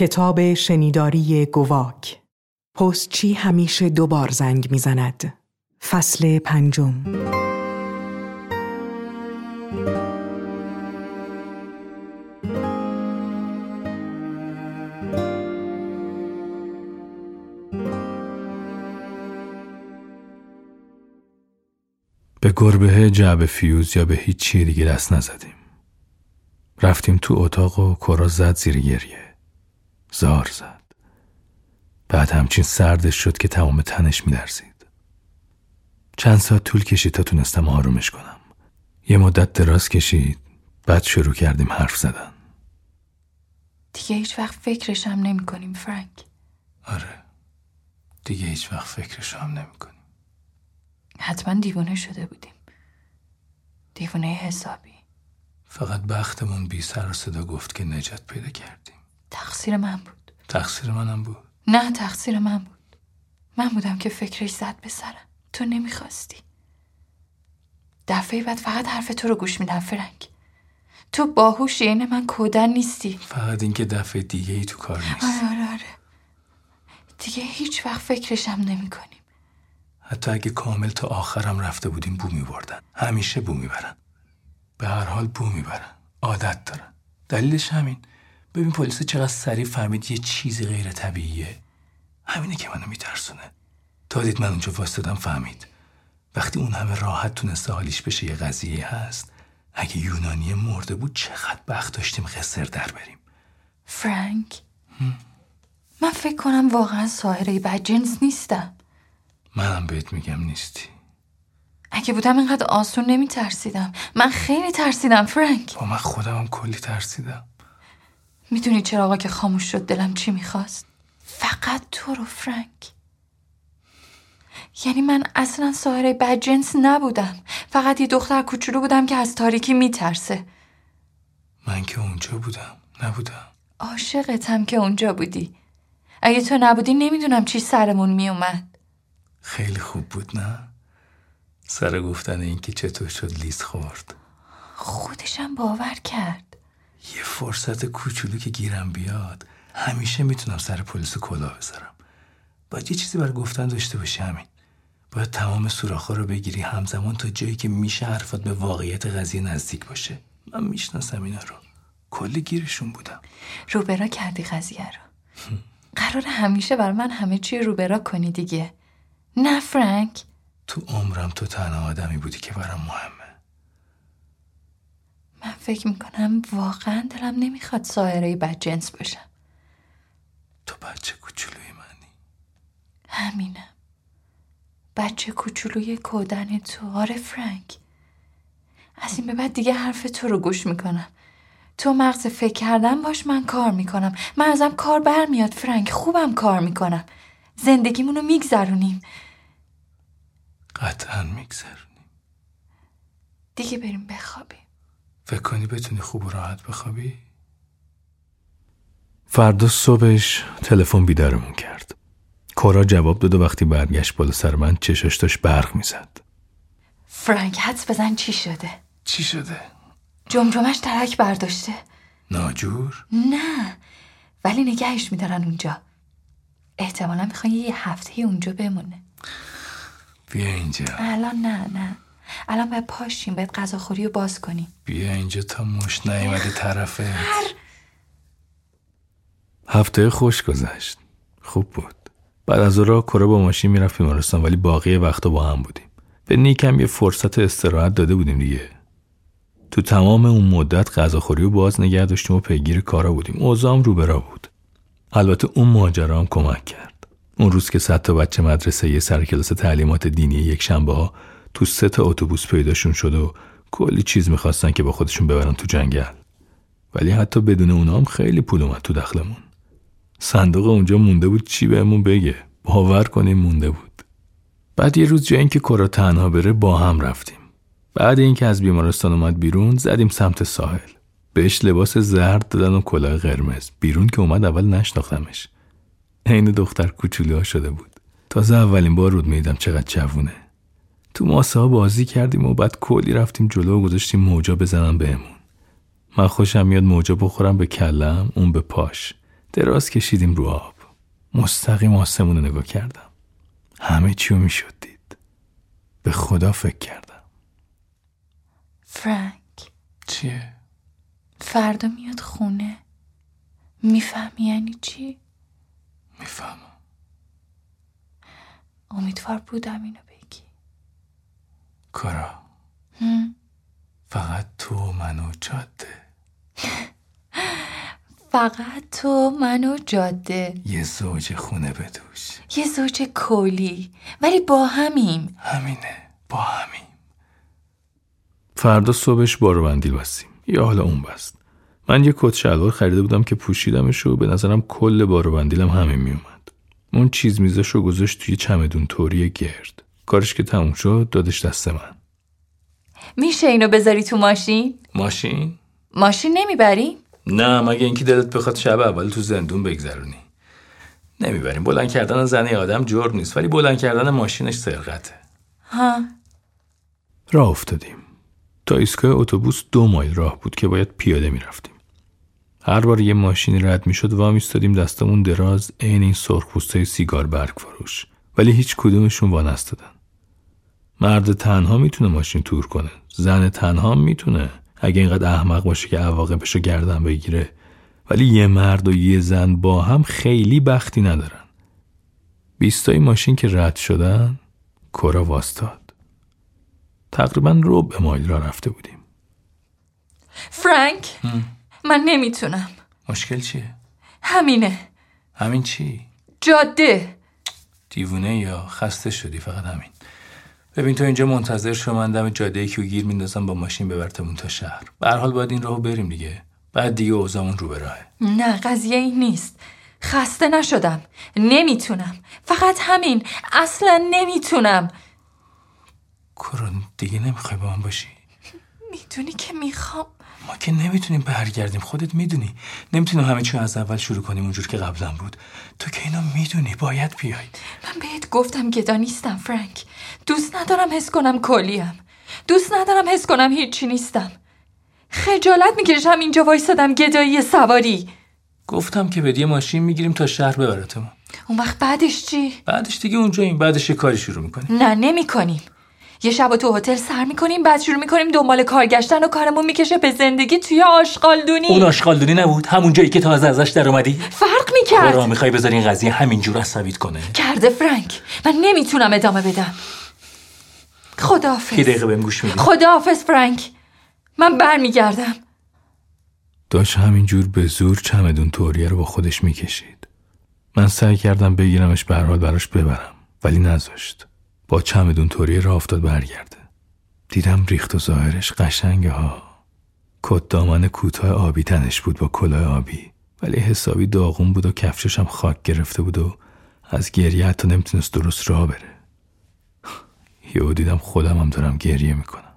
کتاب شنیداری گواک. پستچی همیشه دو بار زنگ می‌زند. فصل پنجم. به گربه جعب فیوز یا به هیچ چیه دیگه دست نزدیم. رفتیم تو اتاق و کرا زد زیر گریه. زار زد. بعد همچین سردش شد که تمام تنش میلرزید. چند ساعت طول کشید تا تونستم آرومش کنم. یه مدت دراز کشید بعد شروع کردیم حرف زدن. دیگه هیچ وقت فکرش هم نمی کنیم فرانک. آره. دیگه هیچ وقت فکرش هم نمی کنیم حتما دیوونه شده بودیم. دیوونه حسابی. فقط بختمون بی سر و صدا گفت که نجات پیدا کردیم. تقصیر من بود. تقصیر منم بود. نه تقصیر من بود. من بودم که فکرش زد به سرم. تو نمی‌خواستی. دفعه بعد فقط حرف تو رو گوش میدم فرنگ تو باهوش اینه من کودن نیستی. فقط اینکه دفعه دیگه ای تو کار نیست. آره آره آره. دیگه هیچ وقت فکرشم نمی کنیم حتی اگه کامل تا آخرم رفته بودیم بو میبردن. همیشه بو می‌برن. به هر حال بو می‌برن. عادت دارن. دلیلش همین. ببین پلیس چقدر سریع فهمید یه چیزی غیر طبیعیه. همینه که منو میترسونه. تا دید من اونجا واسطدم فهمید. وقتی اون همه راحت تونسته حالیش بشه یه قضیه هست اگه یونانی مرده بود چقدر بخت داشتیم قصر در بریم. فرانک؟ من فکر کنم واقعا ساهره بد جنس نیستم. منم بهت میگم نیستی. اگه بودم اینقدر آسون نمی ترسیدم من خیلی ترسیدم فرانک. با من خودم هم کلی ترسیدم. می‌دونی چرا آقا که خاموش شد دلم چی می‌خواست؟ فقط تو رو فرانک. یعنی من اصلا ساهره بد جنس نبودم. فقط یه دختر کوچولو بودم که از تاریکی میترسه. من که اونجا بودم نبودم. عاشقتم که اونجا بودی. اگه تو نبودی نمی‌دونم چی سرمون میومد خیلی خوب بود نه؟ سر گفتن اینکه چطور شد لیز خورد. خودشم باور کرد. یه فرصت کوچولو که گیرم بیاد همیشه می‌تونم سر پلیس کلا بذارم. باید یه چیزی برای گفتن داشته باشی همین. باید تمام سوراخ‌ها رو بگیری همزمان تا جایی که میشه حرفات به واقعیت قضیه نزدیک باشه. من می‌شناسم اینا رو. کلی گیرشون بودم. روبرا کردی قضیه رو. قرار همیشه بر من همه چی روبرا کنی دیگه. نه فرانک؟ تو عمرم تو تنها آدمی بودی که برام مهمه. من فکر می‌کنم واقعا دلم نمی‌خواد ساهره بد جنس باشم. تو بچه کوچولوی منی. همینم بچه کوچولوی کودن تو. آره فرانک. از این به بعد دیگه حرف تو رو گوش می‌کنم. تو مغز فکر کردن باش من کار می‌کنم. من ازم کار برمیاد فرانک. خوبم کار می‌کنم. زندگیمونو میگذرونیم. قطعا میگذرونیم. دیگه بریم بخوابیم. فکر کنی بتونی خوب و راحت بخوابی؟ فردا صبحش تلفن بیدارمون کرد. کورا جواب داد و وقتی برگشت بالا سر من چشاش داشت برق می‌زد. فرانک حدس بزن چی شده؟ چی شده؟ جمجمش ترک برداشته. ناجور؟ نه ولی نگهش میدارن اونجا. احتمالا می‌خوان یه هفته اونجا بمونه. بیا اینجا. الان نه نه. الان باید پاشیم باید غذاخوری رو باز کنیم. بیا اینجا تا مش نیومده طرفه هفته خوش گذشت. خوب بود. بعد از راه کره با ماشین می‌رفت بیمارستان ولی باقی وقتا با هم بودیم. به نیکم یه فرصت استراحت داده بودیم دیگه. تو تمام اون مدت غذاخوری رو باز نگه داشتیم و پیگیر کارا بودیم. اوضاعم رو برا بود. البته اون ماجرا هم کمک کرد. اون روز که صد تا بچه مدرسه یه سر کلاس تعلیمات دینی یک شنبه ها تو سه تا اتوبوس پیداشون شد و کلی چیز می‌خواستن که با خودشون ببرن تو جنگل. ولی حتی بدون اونا هم خیلی پول اومد تو دخلمون. صندوق اونجا مونده بود چی بهمون بگه؟ باور کنیم مونده بود. بعد یه روز جای اینکه کرا تنها بره با هم رفتیم. بعد اینکه از بیمارستان اومد بیرون زدیم سمت ساحل. بهش لباس زرد دادن و کلاه قرمز. بیرون که اومد اول نشناختمش. عین دختر کوچولوها شده بود. تازه اولین بار رود میدم چقدر جوونه. تو ماسه ها بازی کردیم و بعد کلی رفتیم جلو و گذاشتیم موجا بزنن بهمون. من خوشم میاد موجا بخورم به کلم اون به پاش. دراز کشیدیم رو آب. مستقیم آسمون رو نگاه کردم. همه چیو می‌شد دید. به خدا فکر کردم. فرانک. چیه؟ فردا میاد خونه. می‌فهمی یعنی چی؟ می‌فهمم. امیدوار بودم اینو کارا فقط تو و من و جاده فقط تو من و جاده یه زوج خونه بدوش یه زوج کلی ولی با همیم همینه با همین فردا صبحش بارو بندیل بستیم. یا حالا اون بست. من یه کت شلوار خریده بودم که پوشیدمش و به نظرم کل بارو بندیلم همین میومد. اون چیز میزش رو گذاشت توی چمدون توری گرد. کارش که تموم شد دادش دست من. میشه اینو بذاری تو ماشین؟ ماشین؟ ماشین نمی‌بری؟ نه مگه اینکه دلت بخواد شب اول تو زندون بگذرونی. نمی‌بریم. بلند کردن زنی آدم جرم نیست ولی بلند کردن ماشینش سرقته. ها. راه افتادیم. تا ایستگاه اتوبوس دو مایل راه بود که باید پیاده می‌رفتیم. هر بار یه ماشینی رد می‌شد وا میستادیم دستمون دراز عین این سرخپوستای سیگار برگ فروش. ولی هیچ کدومشون وا نستادن مرد تنها می‌تونه ماشین تور کنه. زن تنها می‌تونه. اگه اینقدر احمق باشه که عواقبش رو گردن بگیره. ولی یه مرد و یه زن با هم خیلی بختی ندارن. بیستای ماشین که رد شدن کرا واستاد. تقریبا ربع مایل را رفته بودیم. فرانک من نمی‌تونم. مشکل چیه؟ همینه. همین چی؟ جاده. دیوونه یا خسته شدی؟ فقط همین. ببین تو اینجا منتظر شو من دم جاده کیو گیر میندازم با ماشین ببرتمون تا شهر. به هر حال باید این راهو بریم دیگه. بعد دیگه اوزامون رو به راهه. نه قضیه این نیست. خسته نشدم. نمی‌تونم. فقط همین. اصلا نمی‌تونم. کرون دیگه نمی‌خوای با من باشی؟ می‌دونی که می‌خوام. ما که نمی‌تونیم برگردیم خودت می‌دونی. نمی‌تونیم همه چی از اول شروع کنیم اونجور که قبلا بود. تو که اینو می‌دونی باید بیای. من بهت گفتم گدا نیستم فرانک. دوست ندارم حس کنم کلیم. دوست ندارم حس کنم هیچی نیستم. خجالت می‌کشم اینجا وایسادم گدایی سواری. گفتم که بدیه ماشین می‌گیریم تا شهر ببرتمون. اون وقت بعدش چی؟ بعدش دیگه اونجاییم. بعدش یه کاری شروع می‌کنیم. نه نمی‌کنیم. یه شب تو هتل سر می‌کنیم بعد شروع می‌کنیم دنبال کار گشتن و کارمون می‌کشه به زندگی توی آشغالدونی اون آشغالدونی نبود همون جایی که تازه ازش در اومدی؟ فرق می‌کرد. را می‌خوای بذاری این قضیه همینجور عصبیت کنه. کرده فرانک من نمی‌تونم ادامه بدم. خداحافظ. یه دقیقه بهم گوش میدی. خداحافظ فرانک. من برمیگردم. داشت همینجور به زور چمدون توریه رو با خودش می‌کشید. من سعی کردم بگیرمش به هر حال براش ببرم ولی نذاشت. با چمدون توریه را افتاد برگرده. دیدم ریخت و ظاهرش قشنگه ها. کت دامن کوتاه آبی تنش بود با کلاه آبی ولی حسابی داغون بود و کفشش هم خاک گرفته بود و از گریه حتی نمی‌تونست درست راه بره. یهو دیدم خودم هم دارم گریه می‌کنم.